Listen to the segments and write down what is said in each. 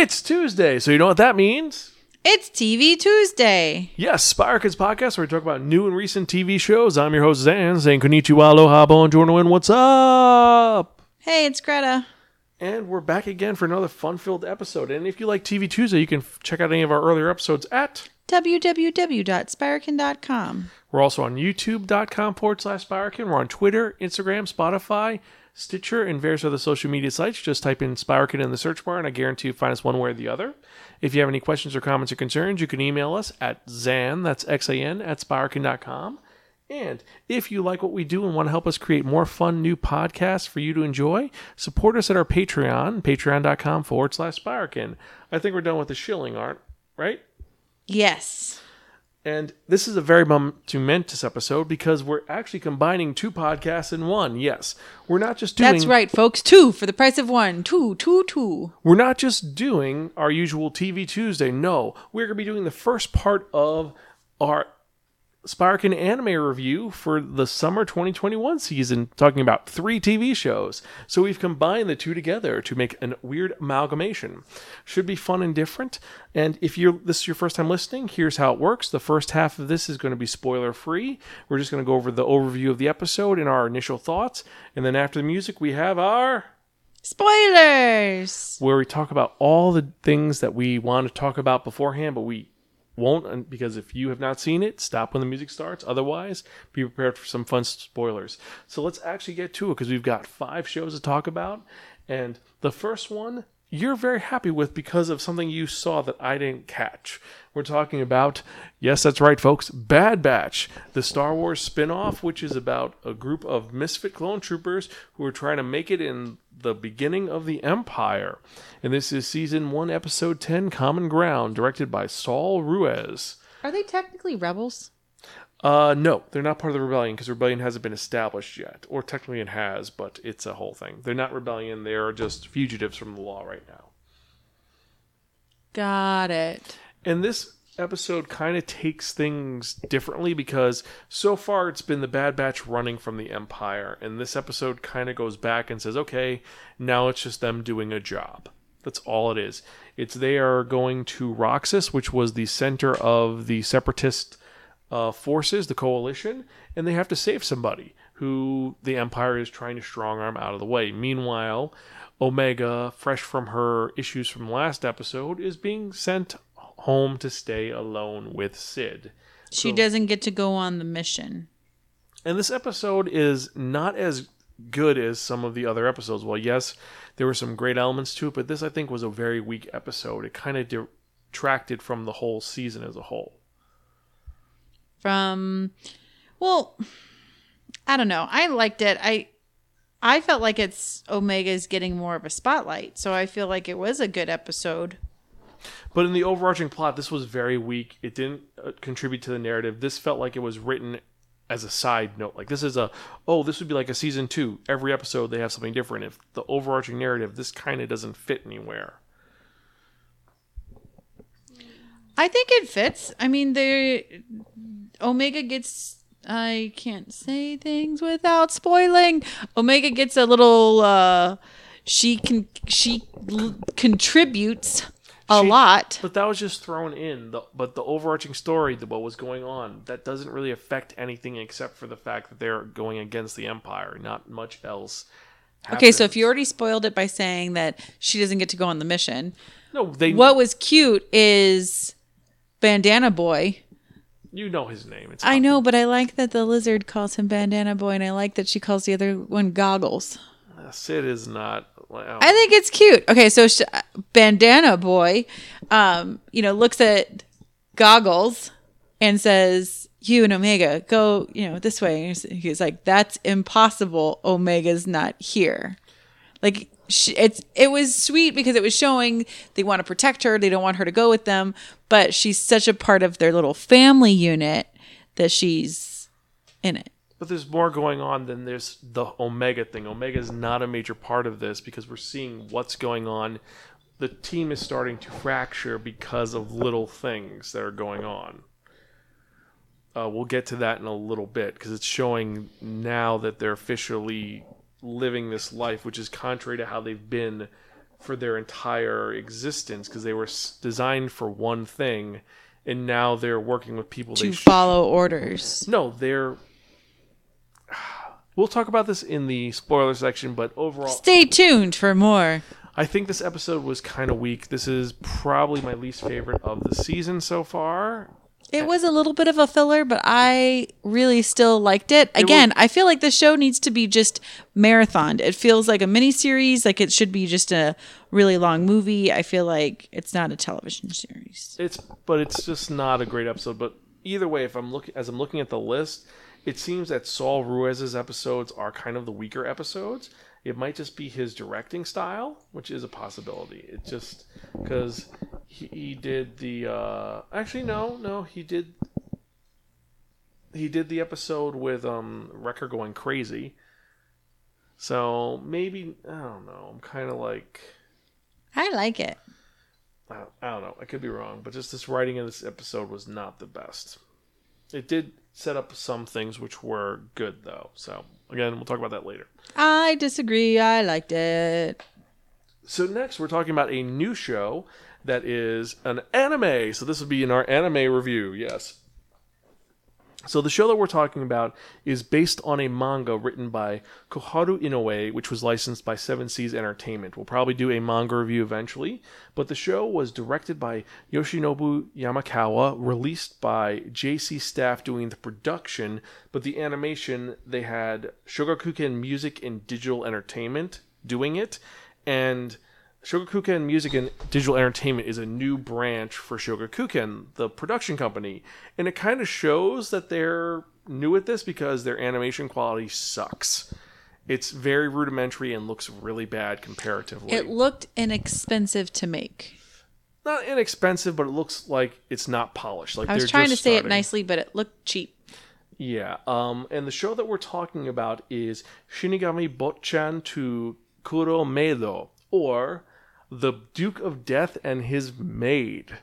It's Tuesday, so you know what that means? It's TV Tuesday. Yes, Spire Kids Podcast, where we talk about new and recent TV shows. I'm your host, Zan, saying konnichiwa, aloha, bonjour, and what's up? Hey, it's Greta. And we're back again for another fun-filled episode. And if you like TV Tuesday, you can f- check out any of our earlier episodes at www.spirekin.com. We're also on youtube.com forward slash Spirekin. We're on Twitter, Instagram, Spotify, Stitcher, and various other social media sites. Just type in Spirekin in the search bar, and I guarantee you find us one way or the other. If you have any questions or comments or concerns, you can email us at Zan, that's X-A-N, at Spirekin.com. And if you like what we do and want to help us create more fun new podcasts for you to enjoy, support us at our Patreon, patreon.com forward slash Spirekin. I think we're done with the shilling, aren't right? Yes. And this is a very momentous episode because we're actually combining two podcasts in one. Yes, we're not just doing. That's right, folks. Two for the price of one. Two, two, two. We're not just doing our usual TV Tuesday. No, we're going to be doing the first part of our Sparkin anime review for the summer 2021 season, talking about three TV shows. So we've combined the two together to make a weird amalgamation. Should be fun and different. And if you're this is your first time listening, here's how it works. The first half of this is going to be spoiler free. We're just going to go over the overview of the episode and our initial thoughts. And then after the music, we have our Spoilers. where we talk about all the things that we want to talk about beforehand, but we won't because if you have not seen it, stop when the music starts. Otherwise, be prepared for some fun spoilers. So let's actually get to it because we've got five shows to talk about. And the first one you're very happy with because of something you saw that I didn't catch. We're talking about, yes, that's right, folks, Bad Batch, the Star Wars spin off, which is about a group of misfit clone troopers who are trying to make it in the beginning of the Empire. And this is season 1, episode 10, Common Ground, directed by Saul Ruiz. Are they technically rebels? Uh, no, they're not part of the rebellion because rebellion hasn't been established yet, or technically it has, but it's a whole thing. They're not rebellion; they are just fugitives from the law right now. Got it. And this episode kind of takes things differently because so far it's been the Bad Batch running from the Empire, and this episode kind of goes back and says, okay, now it's just them doing a job. That's all it is. It's they are going to Raxus, which was the center of the separatist uh, forces, the coalition, and they have to save somebody who the Empire is trying to strong arm out of the way. Meanwhile, Omega, fresh from her issues from last episode, is being sent home to stay alone with Cid. She So- doesn't get to go on the mission. And this episode is not as good as some of the other episodes. Well, yes, there were some great elements to it, but this I think was a very weak episode. It kind of detracted from the whole season as a whole. From, well, I don't know. I liked it. I, I felt like it's Omega's getting more of a spotlight, so I feel like it was a good episode. But in the overarching plot, this was very weak. It didn't uh, contribute to the narrative. This felt like it was written as a side note. Like this is a oh, this would be like a season two. Every episode they have something different. If the overarching narrative, this kind of doesn't fit anywhere. I think it fits. I mean, they Omega gets. I can't say things without spoiling. Omega gets a little. uh She can. She l- contributes a She- lot. But that was just thrown in. The, but the overarching story, the, what was going on, that doesn't really affect anything except for the fact that they're going against the Empire. Not much else. Okay, so if you already spoiled it by saying that she doesn't get to go on the mission, no, they what was cute is Bandana Boy. you know his name. It's I know, but I like that the lizard calls him Bandana Boy, and I like that she calls the other one Goggles. Cid is not. well, I think it's cute. Okay, so sh- Bandana Boy, um, you know, looks at Goggles and says, "You and Omega go, you know, this way." And he's like, "That's impossible. Omega's not here." Like sh- it's it was sweet because it was showing they want to protect her. They don't want her to go with them, but she's such a part of their little family unit that she's in it. But there's more going on than there's the Omega thing. Omega is not a major part of this because we're seeing what's going on. The team is starting to fracture because of little things that are going on. Uh, we'll get to that in a little bit because it's showing now that they're officially living this life, which is contrary to how they've been for their entire existence because they were designed for one thing, and now they're working with people to follow orders. no, they're. We'll talk about this in the spoiler section, but overall, Stay tuned for more. I think this episode was kind of weak. This is probably my least favorite of the season so far. It was a little bit of a filler, but I really still liked it. Again, I feel like the show needs to be just marathoned. It feels like a mini series, like it should be just a really long movie. I feel like it's not a television series. It's but it's just not a great episode. But either way, if I'm looking as I'm looking at the list, it seems that Saul Ruiz's episodes are kind of the weaker episodes. It might just be his directing style, which is a possibility. It just because he, he did the uh, actually no no he did he did the episode with um Wrecker going crazy. So maybe I don't know. I'm kind of like. I like it. I don't, I don't know. I could be wrong, but just this writing in this episode was not the best. It did set up some things which were good, though. So again, we'll talk about that later. I disagree. I liked it. So next, we're talking about a new show that is an anime. So this would be in our anime review. Yes. So the show that we're talking about is based on a manga written by Koharu Inoue, which was licensed by Seven Seas Entertainment. We'll probably do a manga review eventually, but the show was directed by Yoshinobu Yamakawa, released by JC staff doing the production, but the animation they had Shogakukan Music and Digital Entertainment doing it, and Shogakukan Music and Digital Entertainment is a new branch for Shogakukan, the production company. And it kind of shows that they're new at this because their animation quality sucks. It's very rudimentary and looks really bad comparatively. It looked inexpensive to make. not inexpensive, but it looks like it's not polished. Like I was trying to say it nicely, but it looked cheap. Yeah. Um, and the show that we're talking about is Shinigami Botchan to Kuro Medo, or The Duke of Death and His Maid.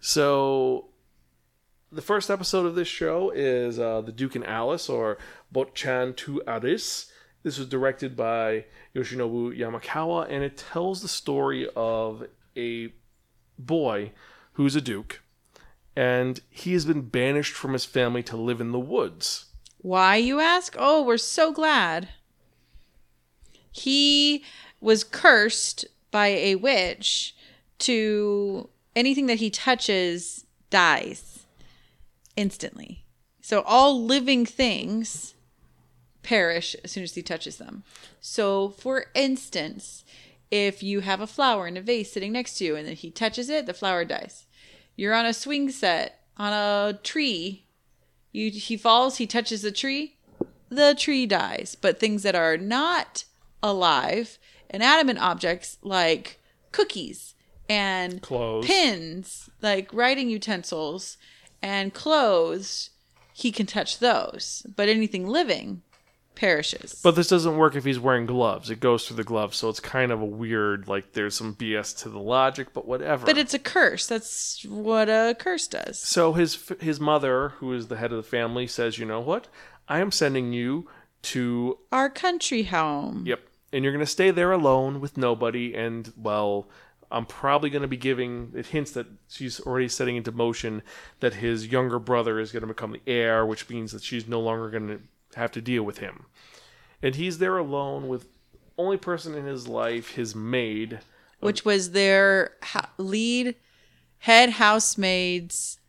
So, the first episode of this show is uh, The Duke and Alice, or Botchan to Aris. This was directed by Yoshinobu Yamakawa, and it tells the story of a boy who's a duke and he has been banished from his family to live in the woods. Why, you ask? Oh, we're so glad. He was cursed by a witch to anything that he touches dies instantly. So all living things perish as soon as he touches them. So, for instance, if you have a flower in a vase sitting next to you and then he touches it, the flower dies. You're on a swing set on a tree you he falls, he touches the tree, the tree dies. But things that are not alive, inanimate objects like cookies and Clothes. pins, like writing utensils and clothes, he can touch those. But anything living perishes. But this doesn't work if he's wearing gloves. It goes through the gloves, so it's kind of a weird, like, there's some BS to the logic, but whatever. But it's a curse. That's what a curse does. so his his mother, who is the head of the family, says, "You know what? I am sending you to Our country home. Yep. And you're going to stay there alone with nobody. And, well, I'm probably going to be giving it hints that she's already setting into motion that his younger brother is going to become the heir, which means that she's no longer going to have to deal with him. And he's there alone with only person in his life, his maid. Um, which was their lead head housemaid's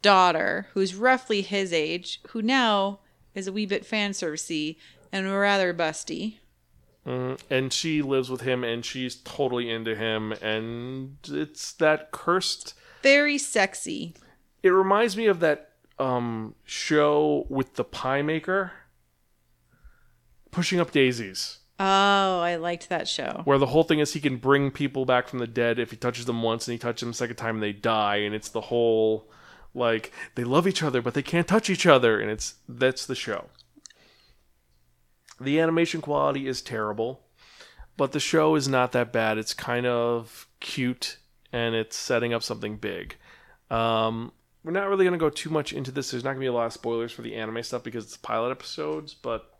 daughter, who's roughly his age, who now is a wee bit fan servicey and rather busty. Mm, And she lives with him and she's totally into him. And it's that cursed. Very sexy. It reminds me of that um, show with the pie maker pushing up daisies. Oh, I liked that show. where the whole thing is he can bring people back from the dead if he touches them once and he touches them a second time and they die and it's the whole like they love each other but they can't touch each other and it's that's the show the animation quality is terrible but the show is not that bad it's kind of cute and it's setting up something big um, we're not really going to go too much into this there's not going to be a lot of spoilers for the anime stuff because it's pilot episodes but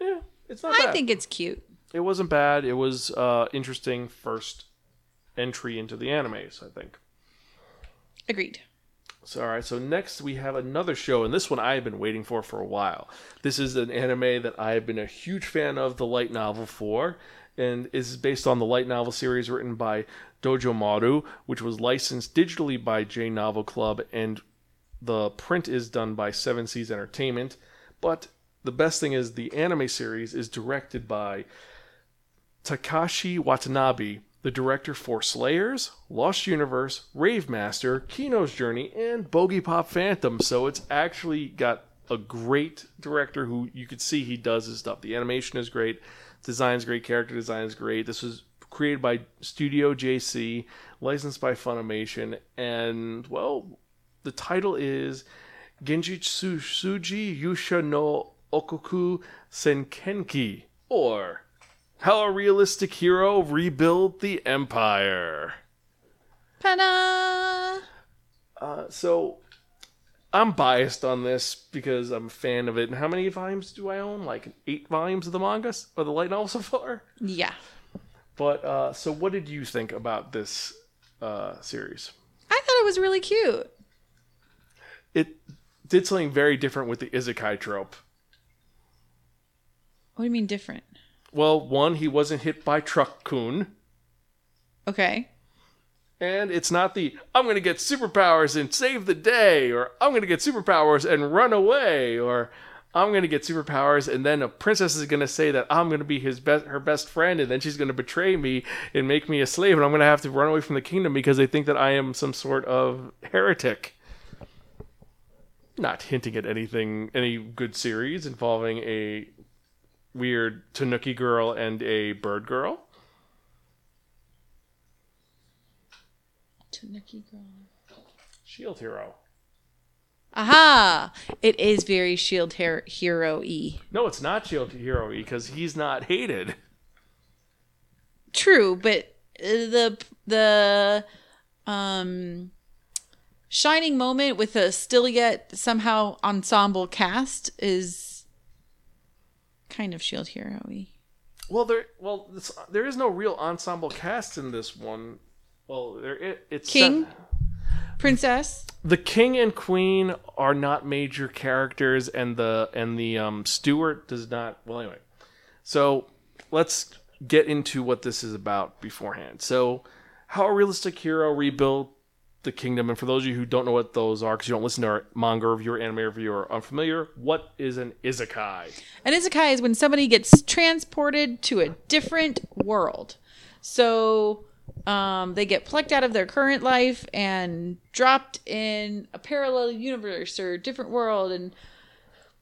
yeah it's not I bad. think it's cute. it wasn't bad. It was uh, interesting first entry into the animes, I think. Agreed. So, all right. So next we have another show, and this one I have been waiting for for a while. This is an anime that I have been a huge fan of the light novel for, and is based on the light novel series written by Dojyomaru, which was licensed digitally by J Novel Club, and the print is done by Seven Seas Entertainment. But the best thing is the anime series is directed by Takashi Watanabe, the director for Slayers, Lost Universe, Rave Master, Kino's Journey, and Boogiepop Phantom. So it's actually got a great director who you could see he does his stuff. The animation is great, design's great, character design is great. This was created by Studio JC, licensed by Funimation, and well, the title is Genjitsu Shugi Yusha no Okoku Saikenki, or How a Realistic Hero Rebuilt the Empire. Ta-da! Uh, so, I'm biased on this because I'm a fan of it. And how many volumes do I own? Like eight volumes of the manga or the light novel so far? Yeah. But, uh, so what did you think about this uh, series? I thought it was really cute. It did something very different with the isekai trope. What do you mean different? Well, one, he wasn't hit by Truck Kun. Okay. And it's not the I'm going to get superpowers and save the day, or I'm going to get superpowers and run away, or I'm going to get superpowers and then a princess is going to say that I'm going to be his best, her best friend, and then she's going to betray me and make me a slave, and I'm going to have to run away from the kingdom because they think that I am some sort of heretic. Not hinting at anything, any good series involving a weird Tanuki girl and a bird girl. Tanuki girl. Shield hero. Aha! It is very Shield Hero y. No, it's not Shield Hero E, because he's not hated. True, but uh, the the um shining moment with a still yet somehow ensemble cast is kind of Shield Hero. Well, there, well, this, there is no real ensemble cast in this one. Well, there it, it's King? set- Princess. the king and queen are not major characters, and the and the um, steward does not. Well, anyway, so let's get into what this is about beforehand. So, how a realistic hero rebuilt the kingdom, and for those of you who don't know what those are, because you don't listen to our manga review or anime review or are unfamiliar, what is an isekai? An isekai is when somebody gets transported to a different world. So um, they get plucked out of their current life and dropped in a parallel universe or different world. And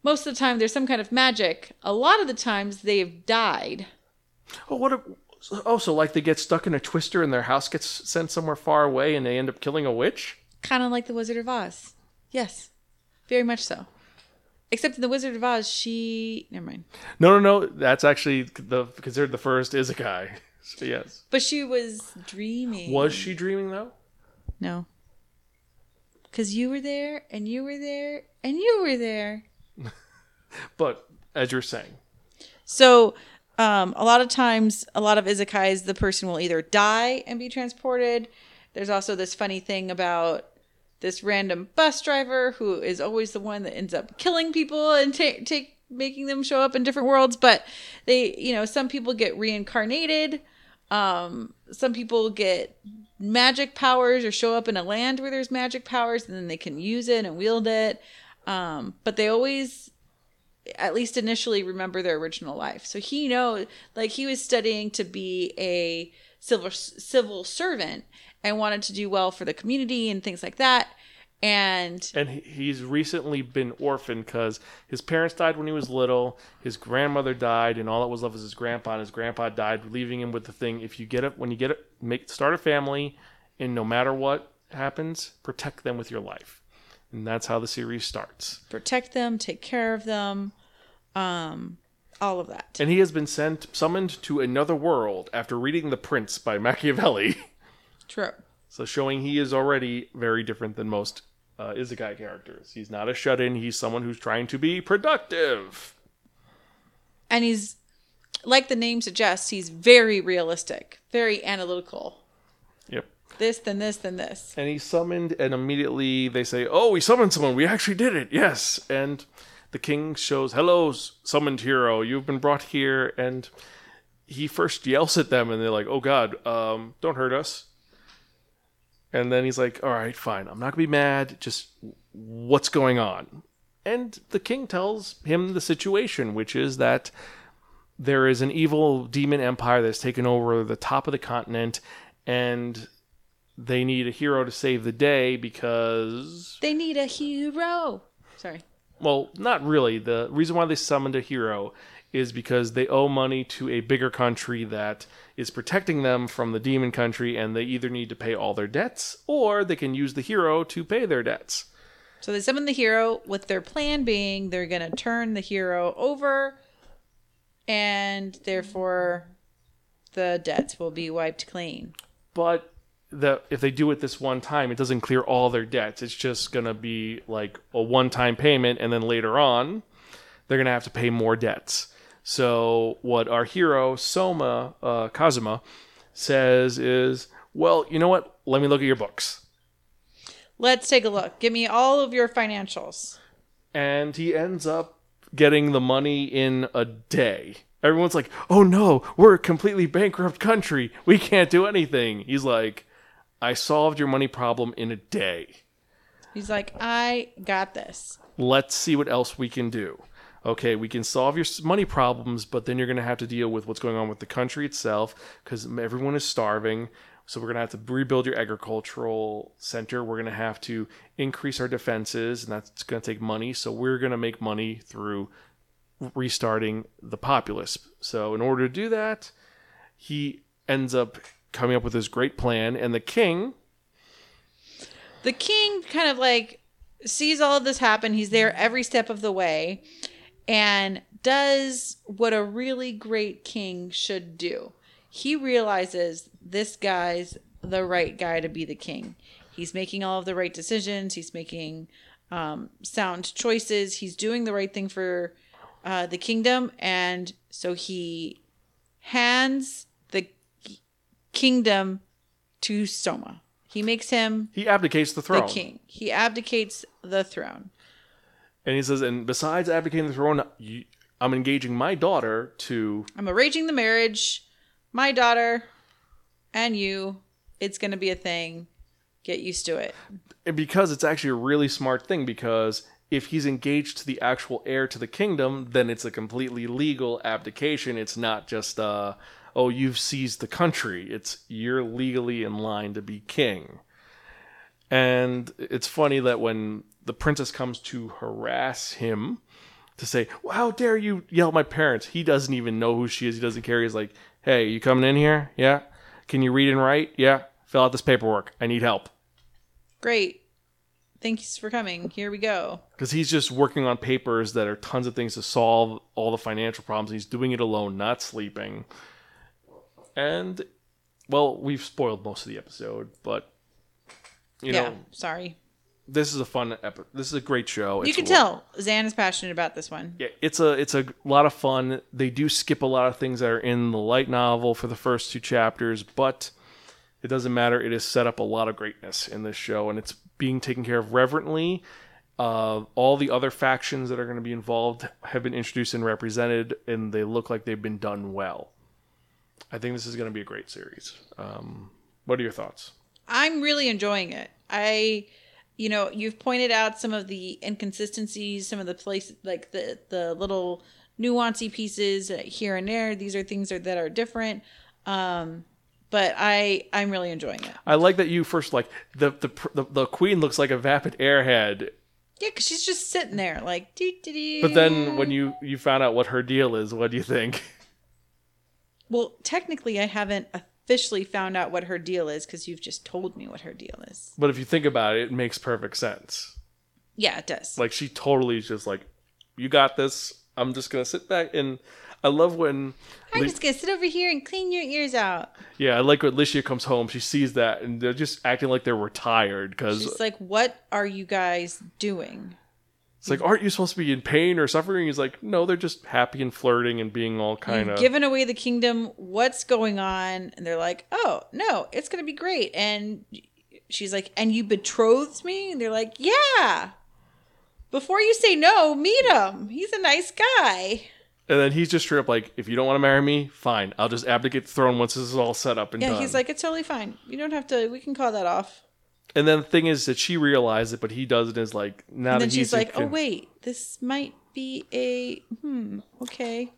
most of the time, there's some kind of magic. A lot of the times, they've died. Oh, what? A, oh, so like they get stuck in a twister and their house gets sent somewhere far away and they end up killing a witch? Kind of like the Wizard of Oz. Yes, very much so. Except in the Wizard of Oz, she. Never mind. No, no, no. That's actually the considered the first is isekai. So yes. But she was dreaming. Was she dreaming though? No. Because you were there, and you were there, and you were there. But as you're saying, So, um, a lot of times, a lot of isekais, the person will either die and be transported. There's also this funny thing about this random bus driver who is always the one that ends up killing people and take take making them show up in different worlds. But they, you know, some people get reincarnated. Um, some people get magic powers or show up in a land where there's magic powers, and then they can use it and wield it. Um, but they always at least initially remember their original life. So he knows, like he was studying to be a civil civil servant and wanted to do well for the community and things like that. And and he's recently been orphaned because his parents died when he was little. His grandmother died, and all that was left was his grandpa. And his grandpa died, leaving him with the thing: if you get it, when you get it, make start a family, and no matter what happens, protect them with your life. And that's how the series starts. protect them, take care of them, um, all of that. And he has been sent summoned to another world after reading The Prince by Machiavelli. True. So showing he is already very different than most uh, isekai characters. He's not a shut-in. He's someone who's trying to be productive. And he's like the name suggests, he's very realistic, very analytical. This, then this, then this. And he's summoned, and immediately they say, "Oh, we summoned someone. We actually did it. Yes." And the king shows, "Hello, summoned hero. You've been brought here." And he first yells at them, and they're like, "Oh God, um, don't hurt us." And then he's like, "All right, fine. I'm not gonna be mad. Just what's going on?" And the king tells him the situation, which is that there is an evil demon empire that's taken over the top of the continent, and they need a hero to save the day because, They need a hero. Sorry. well, not really. The reason why they summoned a hero is because they owe money to a bigger country that is protecting them from the demon country, and they either need to pay all their debts or they can use the hero to pay their debts. So they summon the hero with their plan being they're going to turn the hero over and therefore the debts will be wiped clean. but the if they do it this one time, it doesn't clear all their debts. It's just gonna be like a one-time payment, and then later on, they're gonna have to pay more debts. So what our hero Soma uh, Kazuma says is, well, you know what? Let me look at your books. Let's take a look. Give me all of your financials. and he ends up getting the money in a day. Everyone's like, "Oh no, we're a completely bankrupt country. We can't do anything." He's like, "I solved your money problem in a day. He's like, I got this. Let's see what else we can do." Okay, we can solve your money problems, but then you're going to have to deal with what's going on with the country itself because everyone is starving. So we're going to have to rebuild your agricultural center. We're going to have to increase our defenses, and that's going to take money. So we're going to make money through restarting the populace. So in order to do that, he ends up coming up with this great plan, and the king The king kind of like sees all of this happen. He's there every step of the way and does what a really great king should do. He realizes this guy's the right guy to be the king. He's making all of the right decisions. He's making um, sound choices. He's doing the right thing for uh, the kingdom. And so he hands kingdom to Soma. He makes him he abdicates the throne. the king. He abdicates the throne. and he says, and besides abdicating the throne, you, I'm engaging my daughter to I'm arranging the marriage. My daughter and you. It's going to be a thing. Get used to it. and because it's actually a really smart thing because if he's engaged to the actual heir to the kingdom then it's a completely legal abdication it's not just uh oh you've seized the country. It's you're legally in line to be king. And it's funny that when the princess comes to harass him to say well, how dare you yell at my parents? He doesn't even know who she is. He doesn't care. He's like hey you coming in here? Yeah. Can you read and write? Yeah. Fill out this paperwork. I need help. Great. Thanks for coming. Here we go. because he's just working on papers that are tons of things to solve all the financial problems. He's doing it alone, not sleeping. And well, we've spoiled most of the episode, but you yeah. know, Sorry. this is a fun episode. This is a great show. You It's can tell Zan is passionate about this one. Yeah, it's a it's a lot of fun. They do skip a lot of things that are in the light novel for the first two chapters, but it doesn't matter. It has set up a lot of greatness in this show, and it's being taken care of reverently. Uh, all the other factions that are going to be involved have been introduced and represented, and they look like they've been done well. I think this is going to be a great series. Um, what are your thoughts? I'm really enjoying it. I, you know, you've pointed out some of the inconsistencies, some of the places, like the the little nuancy pieces here and there. These are things that are different. Um, but I I'm really enjoying it. I like that you first like the the the, the queen looks like a vapid airhead, Yeah, because she's just sitting there like. Doo, doo, doo. but then when you you found out what her deal is, what do you think? well, technically, I haven't officially found out what her deal is because you've just told me what her deal is. But if you think about it, it makes perfect sense. Yeah, it does. Like she totally is just like, "You got this. I'm just gonna sit back." And I love when, I'm Li- just gonna sit over here and clean your ears out. yeah, I like when Liscia comes home. She sees that, and they're just acting like they're retired because She's like, "What are you guys doing?" It's like, aren't you supposed to be in pain or suffering? He's like, no, they're just happy and flirting and being all kind of. given away the kingdom. What's going on? And they're like, oh, no, it's going to be great. And she's like, and you betrothed me? And they're like, yeah. Before you say no, meet him. He's a nice guy. and then he's just straight up like, if you don't want to marry me, fine. I'll just abdicate the throne once this is all set up and done. Yeah, done. he's like, it's totally fine. You don't have to, we can call that off. And then the thing is that she realized it, but he doesn't. Is like now And that then he's she's like, oh, wait, this might be a, hmm, okay.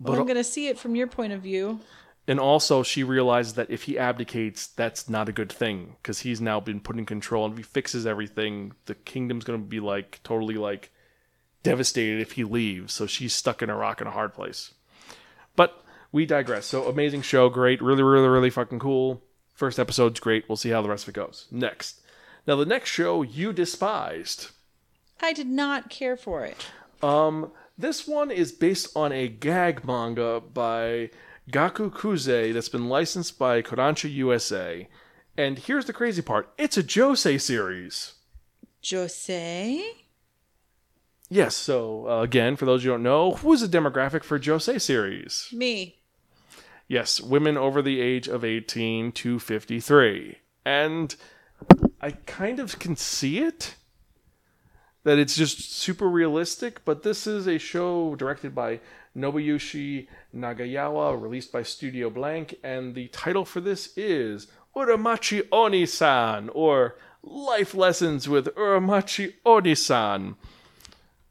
Well, But- I'm going to see it from your point of view. And also, she realizes that if he abdicates, that's not a good thing because he's now been put in control. And if he fixes everything, the kingdom's going to be like totally like devastated if he leaves. So she's stuck in a rock and a hard place. But we digress. So amazing show, great, really, really, really fucking cool. First episode's great. We'll see how the rest of it goes. Next, now the next show you despised. I did not care for it. Um, this one is based on a gag manga by Gaku Kuze that's been licensed by Kodansha USA. And here's the crazy part it's a Josei series. Josei? Yes, so uh, again, for those you don't know, who is the demographic for Josei series? Me. Yes, women over the age of 18 to 53. And I kind of can see it. That it's just super realistic, but this is a show directed by Nobuyoshi Nagayama, released by Studio Blanc, and the title for this is Uramichi Oni-san, or Life Lessons with Uramichi Oni-san.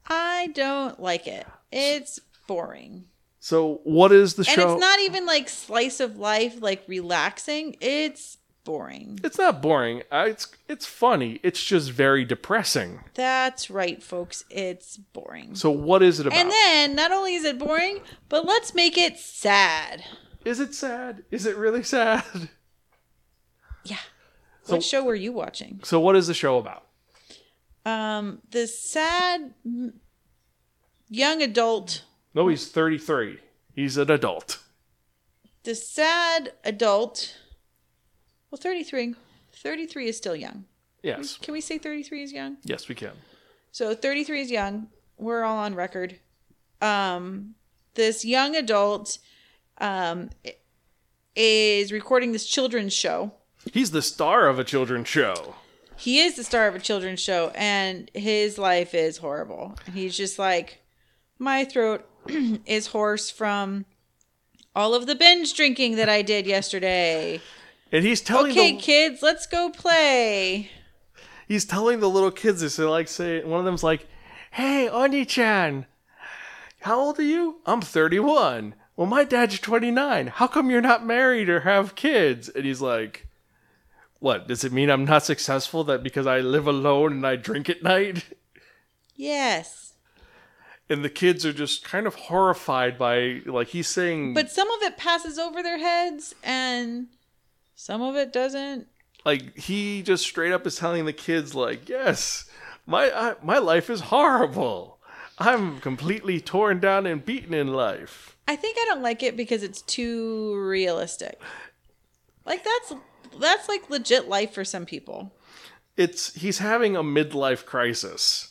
I don't like it. It's boring. So, what is the And show? And it's not even like slice of life, like relaxing. It's boring. It's not boring. Uh, It's it's funny. It's just very depressing. That's right, folks. It's boring. So, what is it about? And then not only is it boring, but let's make it sad. Is it sad? Is it really sad? Yeah. So- what show were you watching? So what is the show about? Um, the sad young adult, No, he's 33. He's an adult. the sad adult. Well, 33. 33 is still young. Yes. Can we say 33 is young? Yes, we can. So 33 is young. We're all on record. Um, this young adult um, is recording this children's show. He's the star of a children's show. He is the star of a children's show, and his life is horrible. And he's just like, my throat is hoarse from all of the binge drinking that I did yesterday. And he's telling Okay, the kids, let's go play. he's telling the little kids this. They're like say one of them's like, "Hey, Oni-chan, how old are you? I'm 31. Well, my dad's 29. How come you're not married or have kids?" And he's like, "What does it mean? I'm not successful? That because I live alone and I drink at night?" Yes. And the kids are just kind of horrified by like he's saying, But some of it passes over their heads, and some of it doesn't. like he just straight up is telling the kids like yes my I, my life is horrible i'm completely torn down and beaten in life I think I don't like it because it's too realistic. Like that's that's like legit life for some people. it's he's having a midlife crisis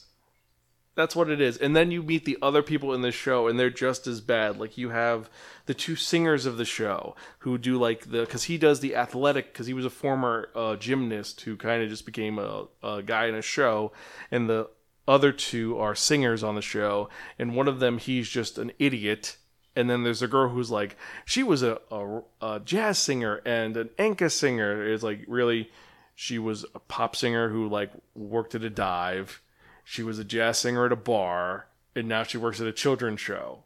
that's what it is. And then you meet the other people in the show and they're just as bad. Like you have the two singers of the show who do like the because he does the athletic because he was a former uh, gymnast who kind of just became a, a guy in a show and the other two are singers on the show and one of them he's just an idiot and then there's a girl who's like she was a, a, a jazz singer and an enka singer. Is like really she was a pop singer who like worked at a dive she was a jazz singer at a bar and now she works at a children's show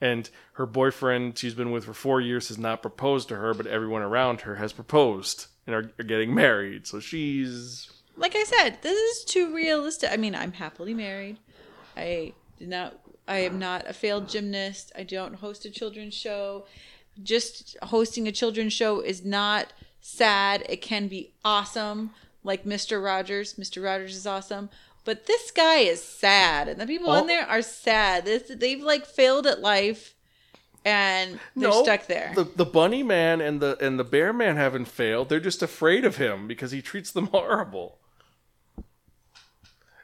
and her boyfriend she's been with for four years has not proposed to her but everyone around her has proposed and are, are getting married so she's Like I said, this is too realistic. I mean, I'm happily married. I did not I am not a failed gymnast. I don't host a children's show. Just hosting a children's show is not sad. It can be awesome, like Mr. Rogers. Mr. Rogers is awesome. But this guy is sad, and the people Oh. on there are sad. This, they've like failed at life, and they're No, stuck there. the, the bunny man and the and the bear man haven't failed they're just afraid of him because he treats them horrible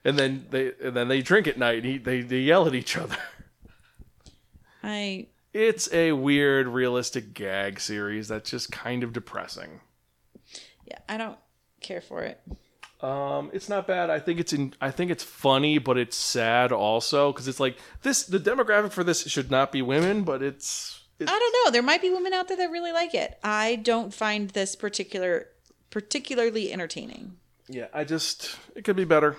and then they and then they drink at night and he, they they yell at each other. I It's a weird, realistic gag series that's just kind of depressing. yeah, I don't care for it. Um, it's not bad. I think it's in. I think it's funny, but it's sad also because it's like this. The demographic for this should not be women, but it's. it's I don't know. There might be women out there that really like it. I don't find this particular particularly entertaining. yeah, I just. It could be better.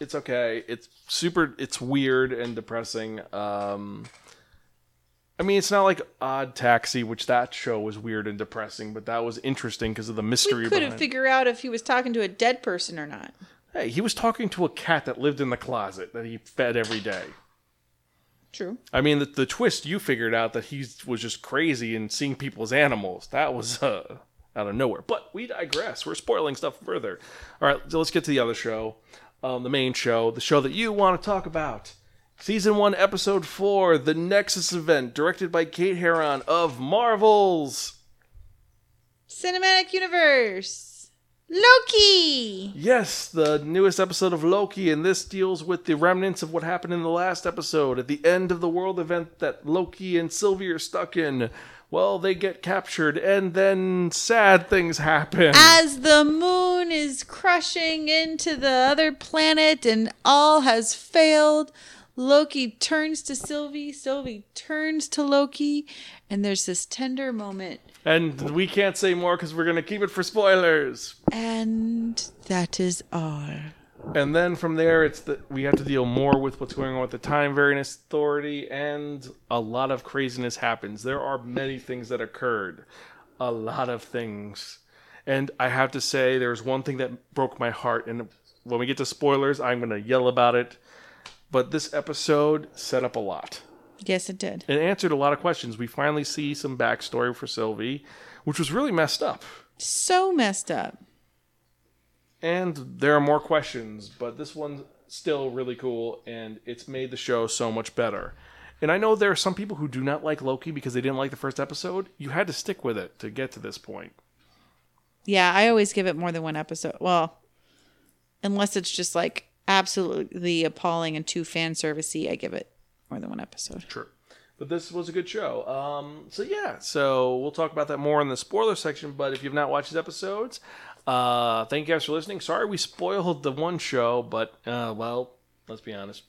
It's okay. It's super. It's weird and depressing. Um, I mean, it's not like Odd Taxi, which that show was weird and depressing, but that was interesting because of the mystery We couldn't behind. figure out if he was talking to a dead person or not. hey, he was talking to a cat that lived in the closet that he fed every day. True. I mean, the, the twist you figured out that he was just crazy and seeing people as animals. That was uh, out of nowhere. But we digress. We're spoiling stuff further. All right, so let's get to the other show, um, the main show, the show that you want to talk about. Season 1, Episode 4, The Nexus Event, directed by Kate Herron of Marvels. Cinematic universe. Loki. Yes, the newest episode of Loki, and this deals with the remnants of what happened in the last episode at the end of the world event that Loki and Sylvie are stuck in. Well, they get captured, and then sad things happen. As the moon is crushing into the other planet and all has failed, Loki turns to Sylvie, Sylvie turns to Loki, and there's this tender moment. And we can't say more because we're going to keep it for spoilers. And that is all. And then from there, it's the, we have to deal more with what's going on with the Time Variance Authority, and a lot of craziness happens. There are many things that occurred, a lot of things. And I have to say, there's one thing that broke my heart, and when we get to spoilers, I'm going to yell about it. But this episode set up a lot. Yes, it did. It answered a lot of questions. We finally see some backstory for Sylvie, which was really messed up. So messed up. And there are more questions, but this one's still really cool, and it's made the show so much better. And I know there are some people who do not like Loki because they didn't like the first episode. You had to stick with it to get to this point. Yeah, I always give it more than one episode. Well, unless it's just like absolutely appalling and too fan servicey, I give it more than one episode. Sure. But this was a good show. Um, so yeah, so we'll talk about that more in the spoiler section. But if you've not watched these episodes, uh, thank you guys for listening. Sorry we spoiled the one show, but uh, well, let's be honest.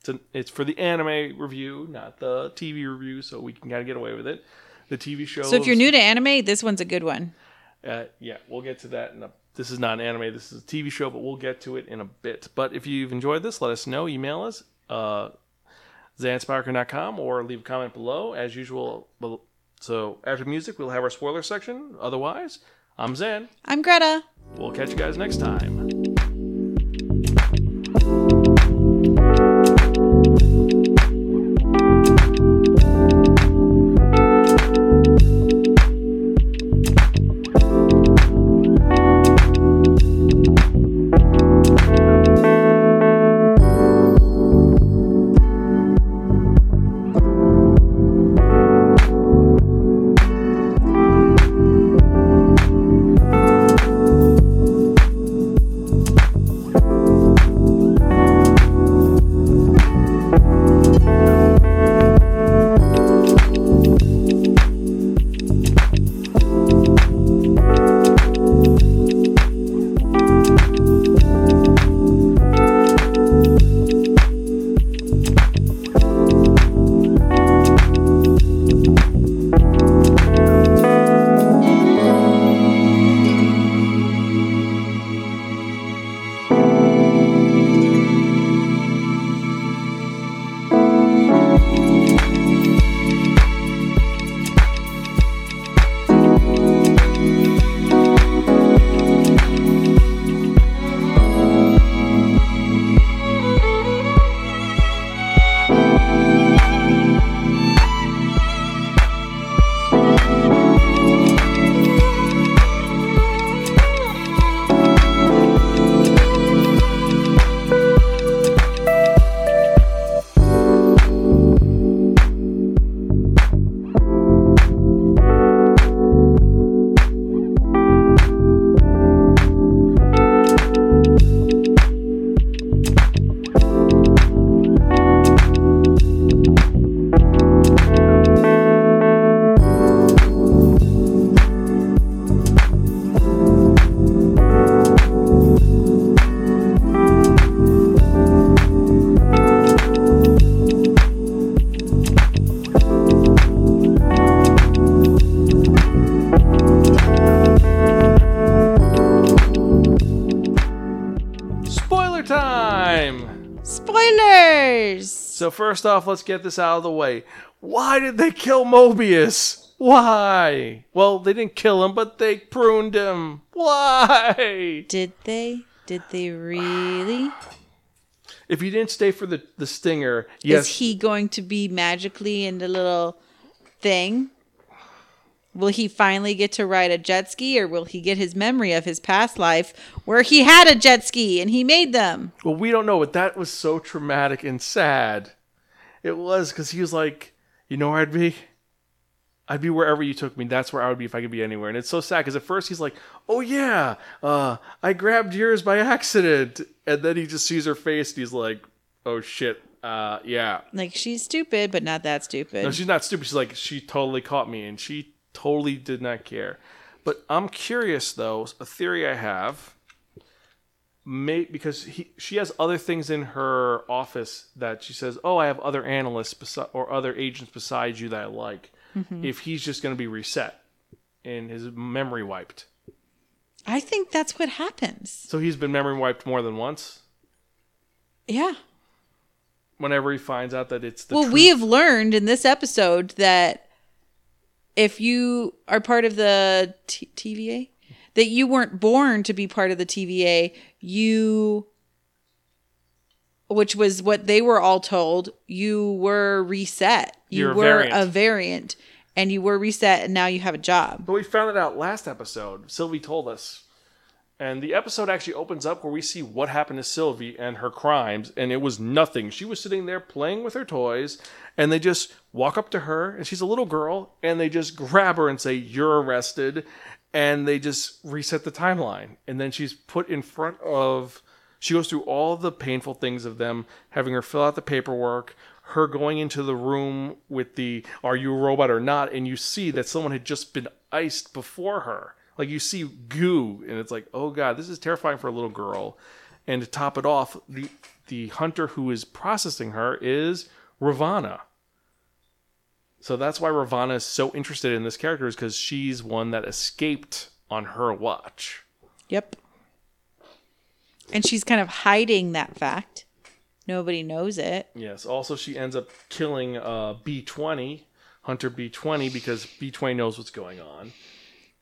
It's, an, it's for the anime review, not the TV review, so we can kind of get away with it. The TV show. So if you're new to anime, this one's a good one. Uh, yeah, we'll get to that. In a, this is not an anime. This is a TV show, but we'll get to it in a bit. But if you've enjoyed this, let us know. Email us, uh, zansparker.com, or leave a comment below. As usual, so after music, we'll have our spoiler section. Otherwise, I'm Zan. I'm Greta. We'll catch you guys next time. First off, let's get this out of the way. Why did they kill Mobius? Why? Well, they didn't kill him, but they pruned him. Why? Did they? Did they really? If you didn't stay for the, the stinger, yes, Is he going to be magically in the little thing? Will he finally get to ride a jet ski or will he get his memory of his past life where he had a jet ski and he made them? well, we don't know, but that was so traumatic and sad. It was because he was like, you know where I'd be? I'd be wherever you took me. That's where I would be if I could be anywhere. And it's so sad because at first he's like, "Oh yeah, uh, I grabbed yours by accident," and then he just sees her face and he's like, "Oh shit, uh, yeah." Like she's stupid, but not that stupid. No, she's not stupid. She's like, she totally caught me, and she totally did not care. But I'm curious though. A theory I have, may because he she has other things in her office that she says, "Oh, I have other analysts besi- or other agents besides you that I like." Mm-hmm. If he's just going to be reset and his memory wiped, I think that's what happens. so he's been memory wiped more than once. Yeah. Whenever he finds out that it's the well, truth. we have learned in this episode that if you are part of the T- TVA, that you weren't born to be part of the TVA, you, which was what they were all told, you were reset. You You're were variant. a variant, and you were reset, and now you have a job. But we found it out last episode. Sylvie told us. And the episode actually opens up where we see what happened to Sylvie and her crimes, and it was nothing. She was sitting there playing with her toys, and they just walk up to her, and she's a little girl, and they just grab her and say, You're arrested. And they just reset the timeline. And then she's put in front of. She goes through all the painful things of them having her fill out the paperwork, her going into the room with the are you a robot or not and you see that someone had just been iced before her like you see goo and it's like oh god this is terrifying for a little girl and to top it off the the hunter who is processing her is Ravonna so that's why Ravonna is so interested in this character is because she's one that escaped on her watch Yep. And she's kind of hiding that fact. Nobody knows it. Yes. Also, she ends up killing uh, B20, Hunter B20, because B20 knows what's going on.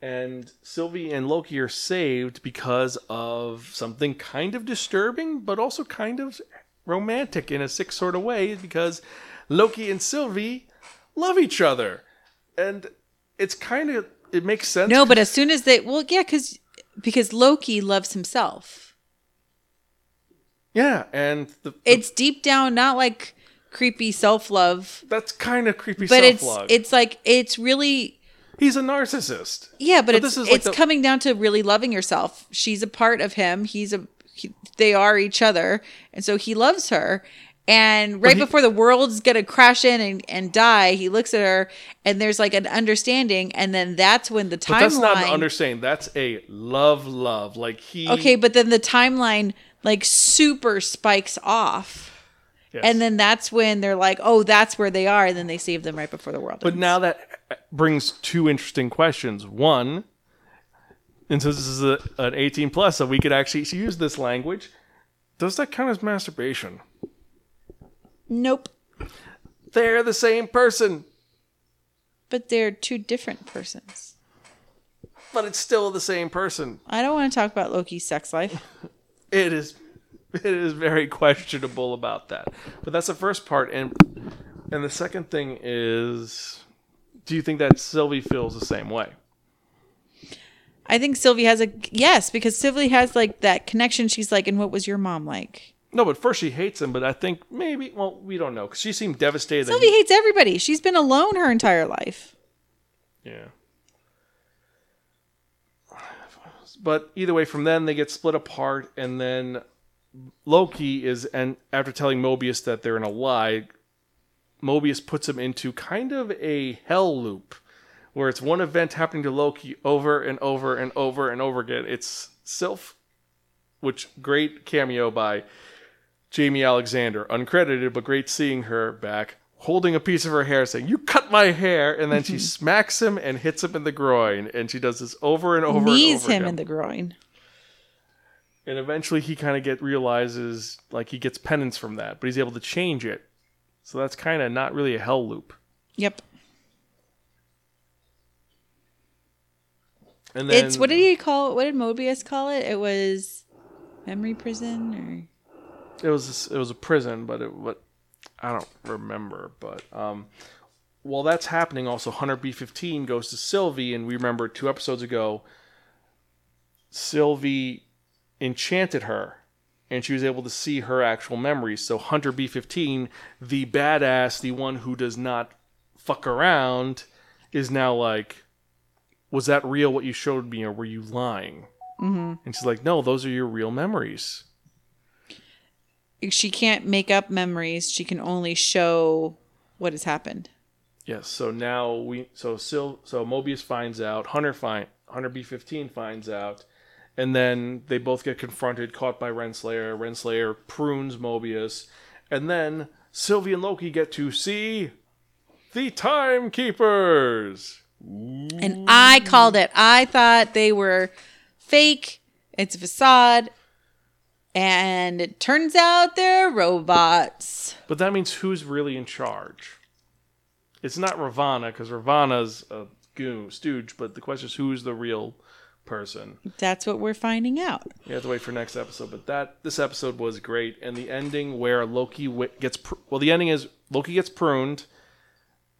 And Sylvie and Loki are saved because of something kind of disturbing, but also kind of romantic in a sick sort of way, because Loki and Sylvie love each other. And it's kind of, it makes sense. No, but as soon as they, well, yeah, because because Loki loves himself. Yeah. And the, the- It's deep down, not like creepy self love, that's kind of creepy but it's self-love. it's like it's really He's a narcissist. yeah, but, But it's this is like it's the- coming down to really loving yourself. She's a part of him. He's a he, they are each other, and so he loves her. And right he- before the world's gonna crash in and, and die, he looks at her, and there's like an understanding, and then that's when the timeline. But that's not an understanding. That's a love, love. Like he. Okay, but then the timeline like super spikes off. Yes. And then that's when they're like, "Oh, that's where they are," and then they save them right before the world. But ends. now that uh, brings two interesting questions. One, and so this is a, an 18 plus, so we could actually use this language. Does that count as masturbation? Nope. They're the same person, But they're two different persons. but it's still the same person. I don't want to talk about Loki's sex life. It is, it is very questionable about that. But that's the first part, and and the second thing is, do you think that Sylvie feels the same way? I think Sylvie has a yes because Sylvie has like that connection. She's like, "And what was your mom like?" No, but first she hates him, but I think maybe, well, we don't know because she seemed devastated. Sylvie hates everybody. She's been alone her entire life. Yeah. But either way, from then they get split apart, and then Loki is, and after telling Mobius that they're in a lie, Mobius puts him into kind of a hell loop, where it's one event happening to Loki over and over and over and over again. It's Sif, which great cameo by Jaimie Alexander, uncredited, but great seeing her back, holding a piece of her hair, saying, You cut my hair. And then she smacks him and hits him in the groin. And she does this over and over Knees and over him again. in the groin. and eventually he kind of get realizes like he gets penance from that, but he's able to change it. So that's kind of not really a hell loop. Yep. And then it's what did he call it? What did Mobius call it? It was memory prison it was it was a prison, but it what I don't remember. But um, while that's happening, also Hunter B fifteen goes to Sylvie, and we remember two episodes ago, Sylvie enchanted her, and she was able to see her actual memories. So Hunter B fifteen, the badass, the one who does not fuck around, is now like, was that real? What you showed me, or were you lying? Mm-hmm. And she's like, no, those are your real memories. She can't make up memories. She can only show what has happened. Yes. So now we so Sil so Mobius finds out. Hunter find Hunter B fifteen finds out, and then they both get confronted, caught by Renslayer. Renslayer prunes Mobius, and then Sylvie and Loki get to see the Timekeepers. And I called it. I thought they were fake. It's a facade. And it turns out they're robots. But that means who's really in charge? It's not Ravonna because Ravonna's a goon, stooge. But the question is, who's the real person? That's what we're finding out. You have to wait for next episode, but that this episode was great, and the ending where Loki gets pr- well, the ending is Loki gets pruned,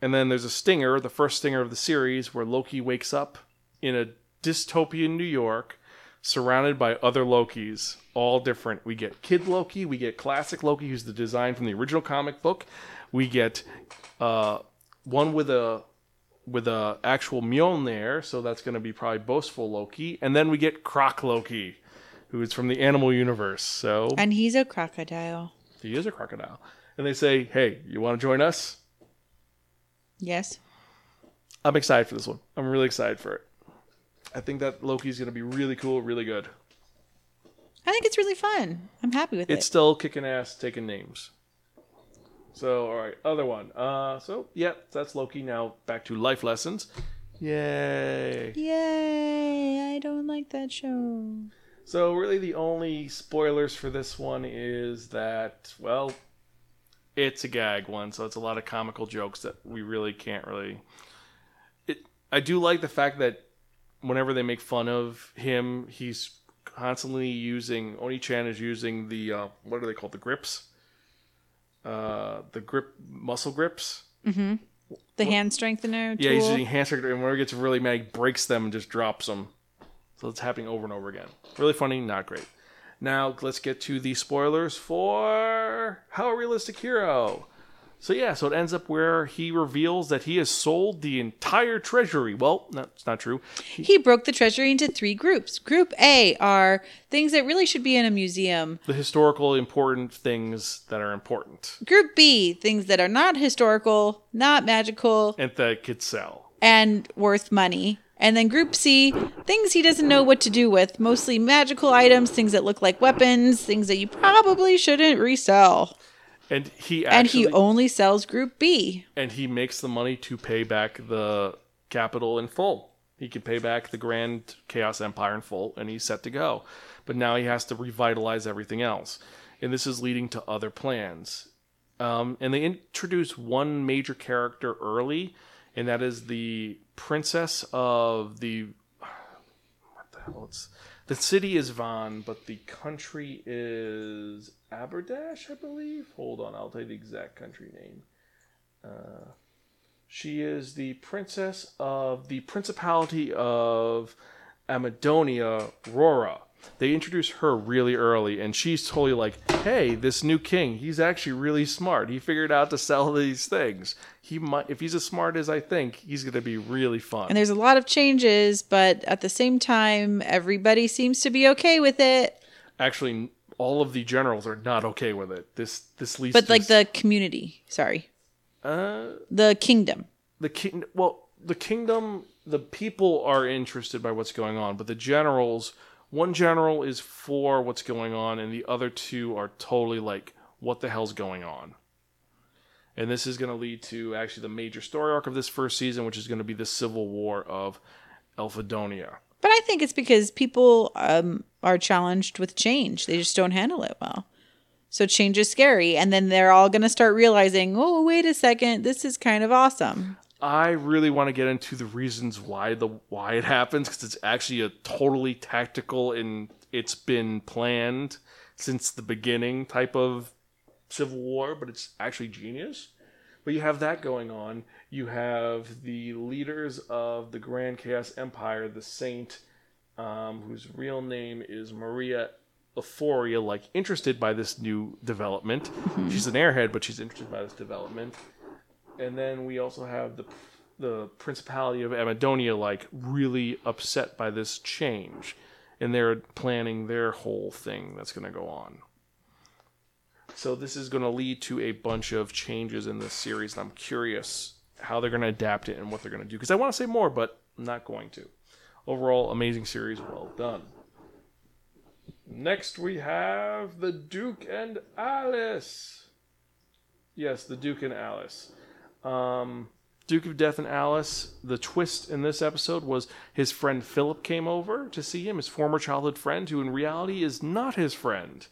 and then there's a stinger, the first stinger of the series, where Loki wakes up in a dystopian New York, surrounded by other Lokis, all different. We get Kid Loki, we get Classic Loki, who's the design from the original comic book. We get uh, one with a with a actual Mjolnir, so that's going to be probably boastful Loki, and then we get Croc Loki, who is from the animal universe. So And he's a crocodile. he is a crocodile, and they say, "Hey, you want to join us?" Yes. I'm excited for this one. I'm really excited for it. I think that Loki's going to be really cool, really good. I think it's really fun. I'm happy with It's it. It's still kicking ass, taking names. So, all right, other one. Uh, so yeah, that's Loki. Now back to life lessons. Yay! Yay. I don't like that show. So really, the only spoilers for this one is that well, it's a gag one, so it's a lot of comical jokes that we really can't really. It. I do like the fact that whenever they make fun of him, he's constantly using Oni-chan is using the uh, what are they called? The grips. Uh, the grip muscle grips. The hand strengthener Yeah, he's using hand strengthener, and whenever he gets really mad, he breaks them and just drops them. So it's happening over and over again. Really funny, not great. Now let's get to the spoilers for How a Realistic Hero. So yeah, so it ends up where he reveals that he has sold the entire treasury. Well, that's not true. He broke the treasury into three groups. Group A are things that really should be in a museum. The historical important things that are important Group B, things that are not historical, not magical, and that could sell. and worth money. And then group C, things he doesn't know what to do with, mostly magical items, things that look like weapons, things that you probably shouldn't resell. And he actually, And he only sells group B. and he makes the money to pay back the capital in full. He can pay back the Grand Chaos Empire in full, and he's set to go. But now he has to revitalize everything else, and this is leading to other plans. Um, and they introduce one major character early, and that is the princess of the what the hell? It's the city is Van, but the country is Aberdash, I believe. Hold on, I'll tell you the exact country name. Uh, she is the princess of the Principality of Amidonia, Roroa. They introduce her really early, and she's totally like, "Hey, this new king, he's actually really smart. He figured out to sell these things. He might, if he's as smart as I think, he's gonna be really fun." And there's a lot of changes, but at the same time, everybody seems to be okay with it. actually, all of the generals are not okay with it. This this leads, But to like the community, sorry, uh, the kingdom. the king well the kingdom the people are interested by what's going on but the generals one general is for what's going on and the other two are totally like what the hell's going on and this is going to lead to actually the major story arc of this first season which is going to be the civil war of elphadonia But I think it's because people um, are challenged with change. They just don't handle it well. So change is scary. And then they're all going to start realizing, oh, wait a second, this is kind of awesome. I really want to get into the reasons why the why it happens because it's actually a totally tactical and it's been planned since the beginning type of civil war, but it's actually genius. But you have that going on. You have the leaders of the Grand Chaos Empire, the Saint, um, whose real name is Maria Euphoria, like interested by this new development. She's an airhead, but she's interested by this development. And then we also have the the Principality of Amidonia, like really upset by this change, and they're planning their whole thing that's going to go on. So this is going to lead to a bunch of changes in this series, and I'm curious how they're going to adapt it and what they're going to do because I want to say more, but I'm not going to. Overall, amazing series, well done. Next, we have the Duke and Alice. Yes, the Duke and Alice. Um, Duke of Death and Alice. The twist in this episode was his friend Philip came over to see him, his former childhood friend, who in reality is not his friend.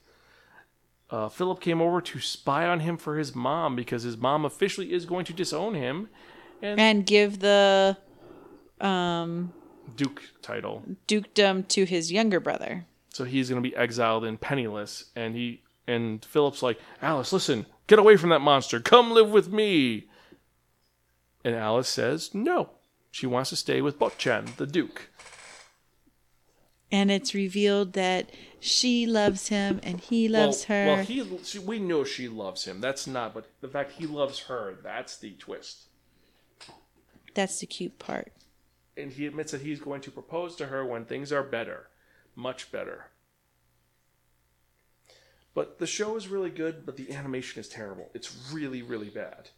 Uh, Philip came over to spy on him for his mom because his mom officially is going to disown him. And, And give the um, Duke title. dukedom to his younger brother. So he's going to be exiled and penniless. And he and Philip's like, Alice, listen, get away from that monster. Come live with me. And Alice says no. She wants to stay with Botchan, the Duke. And it's revealed that she loves him and he loves well, her. Well, he she, we know she loves him. That's not, but the fact he loves her, that's the twist. That's the cute part. And he admits that he's going to propose to her when things are better, much better. But the show is really good, but the animation is terrible. It's really, really bad.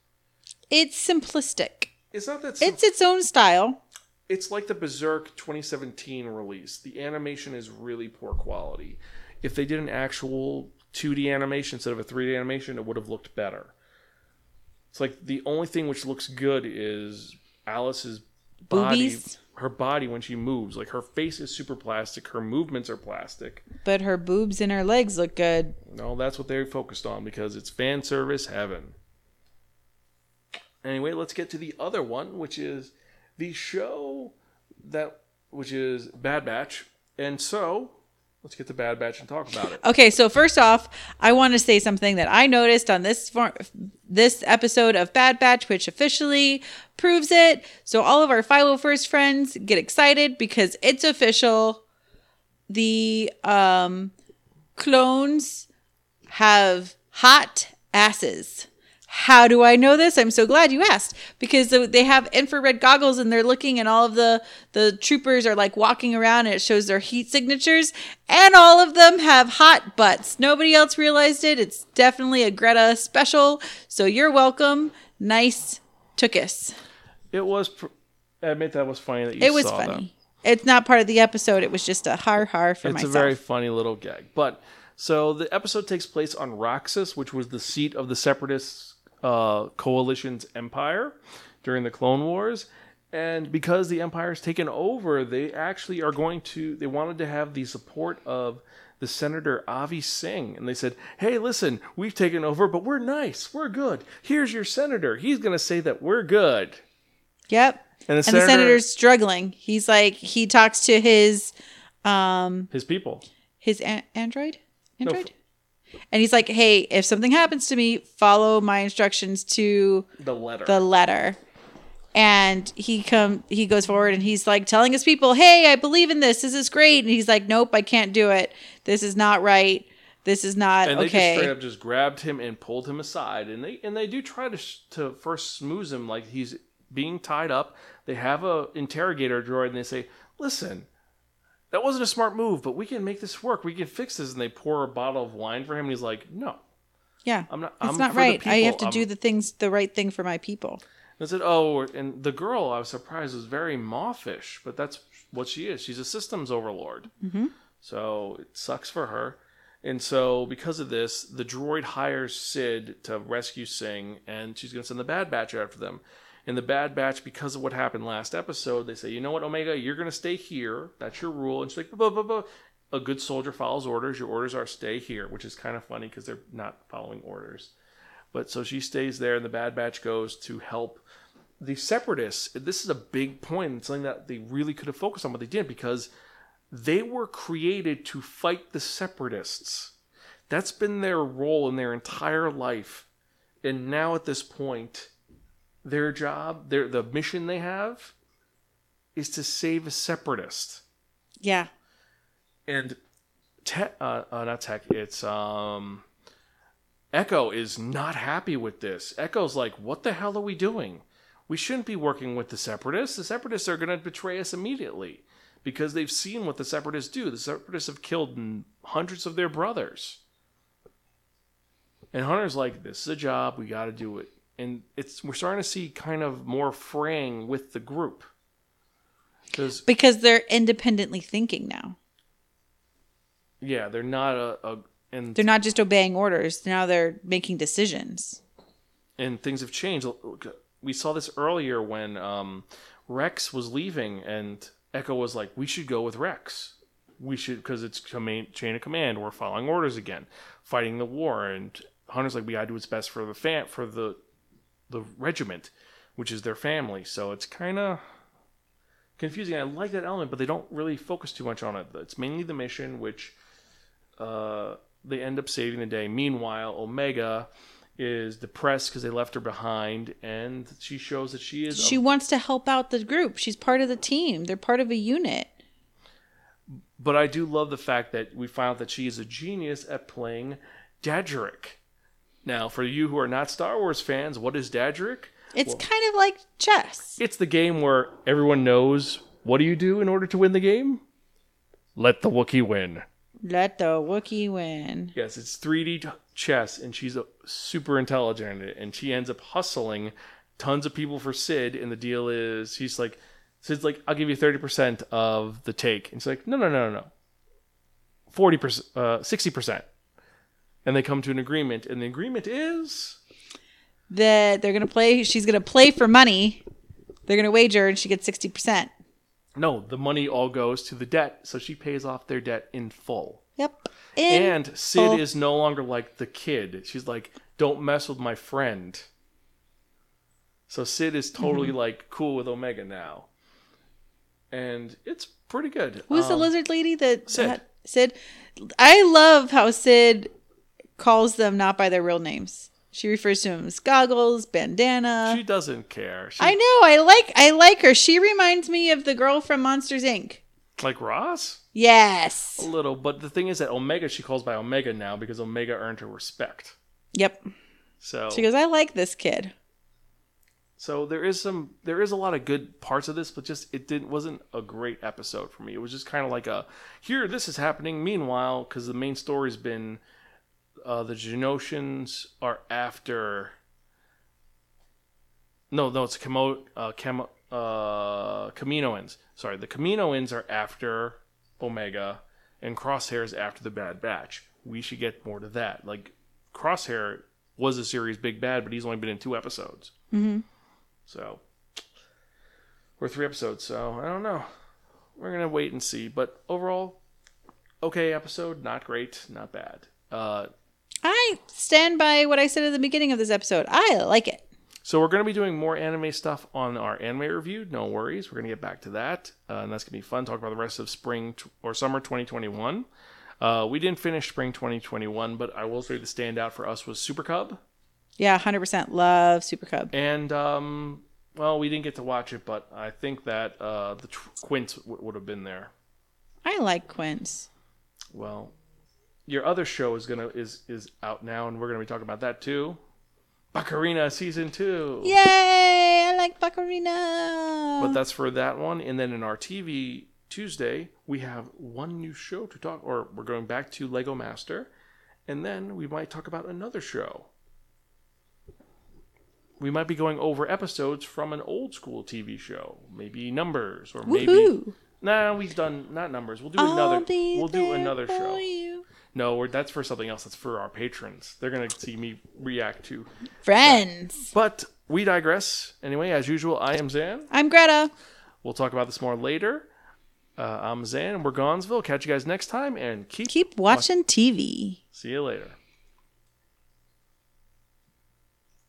It's simplistic. It's not that. It's its own style. It's like the Berserk 2017 release. The animation is really poor quality. If they did an actual 2D animation instead of a 3D animation, it would have looked better. It's like the only thing which looks good is Alice's body, Boobies? her body when she moves. Like her face is super plastic, her movements are plastic. But her boobs and her legs look good. No, that's what they're focused on because it's fan service heaven. Anyway, let's get to the other one, which is the show that which is Bad Batch. And so, let's get to Bad Batch and talk about it. Okay, so first off, I want to say something that I noticed on this for, this episode of Bad Batch, which officially proves it. So all of our 501st friends get excited because it's official. The um, clones have hot asses. How do I know this? I'm so glad you asked because they have infrared goggles and they're looking and all of the the troopers are like walking around and it shows their heat signatures and all of them have hot butts. Nobody else realized it. It's definitely a Greta special. So you're welcome. Nice tookus. It was, pr- I admit that was funny that you It was funny. It's not part of the episode. It was just a har har for that. It's myself. a very funny little gag. But so the episode takes place on Raxus, which was the seat of the Separatist uh, coalition's empire during the Clone Wars. And because the empire's taken over, they actually are going to. They wanted to have the support of the Senator Avi Singh, and they said, "Hey, listen, we've taken over, but we're nice, we're good. Here's your senator. He's going to say that we're good." Yep. And the, And the senator's struggling. He's like he talks to his um his people. his a- android No, android and he's like hey if something happens to me follow my instructions to The letter. the letter. And he come he goes forward and he's like telling his people hey i believe in this. This is great. And he's like nope i can't do it. This is not right. This is not and they just straight up just grabbed him and pulled him aside. And they and they do try to sh- to first smooze him like he's being tied up. They have a interrogator droid and they say listen that wasn't a smart move but we can make this work we can fix this and they pour a bottle of wine for him and he's like no yeah i'm not it's I'm not right i have to I'm- do the things the right thing for my people I said, "Oh," and the girl I was surprised was very moffish, but that's what she is. She's a systems overlord, mm-hmm. so it sucks for her. And so, because of this, the droid hires Cid to rescue Singh, and she's going to send the Bad Batch after them. And the Bad Batch, because of what happened last episode, they say, "You know what, Omega, you're going to stay here. That's your rule." And she's like, "Buh, buh, buh, buh." a good soldier follows orders. Your orders are stay here, which is kind of funny because they're not following orders. But so she stays there, and the Bad Batch goes to help the separatists. This is a big point, and something that they really could have focused on, but they didn't because they were created to fight the separatists. That's been their role in their entire life. And now at this point, their job, their the mission they have is to save a separatist. Yeah. And tech, uh, uh, not tech, it's um, Echo is not happy with this. Echo's like, "What the hell are we doing? We shouldn't be working with the separatists. The separatists are going to betray us immediately because they've seen what the separatists do. The separatists have killed hundreds of their brothers." And Hunter's like, "This is a job. We got to do it." And it's we're starting to see kind of more fraying with the group because Because they're independently thinking now. yeah, they're not a, a and They're not just obeying orders. Now they're making decisions. and things have changed. We saw this earlier when um, Rex was leaving, and Echo was like, "We should go with Rex. We should because it's command, chain of command. We're following orders again, fighting the war." And Hunter's like, "We gotta do what's best for the fam- for the the regiment, which is their family." So it's kind of confusing. I like that element, but they don't really focus too much on it. It's mainly the mission, which uh, they end up saving the day. Meanwhile, Omega is depressed because they left her behind, and she shows that she is. She wants to help out the group. She's part of the team. They're part of a unit. but I do love the fact that we found that she is a genius at playing Dejarik. Now, for you who are not Star Wars fans, what is Dejarik? It's kind of like chess. It's the game where everyone knows what do you do in order to win the game? Let the Wookiee win. Let the Wookiee win. Yes, it's 3D chess, and she's a super intelligent at it, and she ends up hustling tons of people for Cid. And the deal is, he's like, Cid's like, I'll give you 30% of the take. And she's like, no, no, no, no, no. 40%, uh, 60%. And they come to an agreement, and the agreement is That they're gonna play. She's gonna play for money. They're gonna wager, and she gets sixty percent. no, the money all goes to the debt, so she pays off their debt in full. Yep. In And Cid full. is no longer like the kid. She's like, don't mess with my friend. So Cid is totally Mm-hmm. like cool with Omega now. And it's pretty good. Who's the Um, lizard lady that Cid. that- Cid. I love how Cid calls them not by their real names. She refers to them as goggles, bandana. She doesn't care. She, I know. I like. I like her. She reminds me of the girl from Monsters Inc. like Ross? Yes. A little. But the thing is that Omega she calls by Omega now because Omega earned her respect. Yep. So She goes. I like this kid. So there is some there is a lot of good parts of this, but just it didn't wasn't a great episode for me. It was just kind of like a here this is happening. Meanwhile, because the main story's been uh, the Geonosians are after. No, no, it's Camo, uh, Camo, uh, Kaminoans. Sorry, the Kaminoans are after Omega, and Crosshair's after the Bad Batch. We should get more to that. Like Crosshair was a series big bad, but he's only been in two episodes. So we're three episodes, so I don't know. We're gonna wait and see. But overall, okay episode, not great, not bad. Uh, I stand by what I said at the beginning of this episode. I like it. so we're gonna be doing more anime stuff on our anime review. No worries, we're gonna get back to that, uh, and that's gonna be fun. Talk about the rest of spring t- or summer 2021. Uh, we didn't finish spring 2021, but I will say the standout for us was Super Cub. Yeah, hundred percent love Super Cub. And um, well, we didn't get to watch it, but I think that uh, the Quint w- would have been there. I like Quince. Well, your other show is gonna is is out now, and we're gonna be talking about that too. Bakarina season two. Yay! I like Bakarina. But that's for that one, and then in our TV Tuesday we have one new show to talk, or we're going back to Lego Master, and then we might talk about another show. We might be going over episodes from an old school TV show, maybe numbers, or maybe Woohoo! Nah, we've done not numbers. We'll do I'll another. We'll do another show. you. No, we're, that's for something else. That's for our patrons. They're gonna see me react to. Friends. But we digress. Anyway, as usual, I am Zan. I'm Greta. We'll talk about this more later. Uh, I'm Zan, we're Gonzville. Catch you guys next time, and keep Keep watching TV. See you later.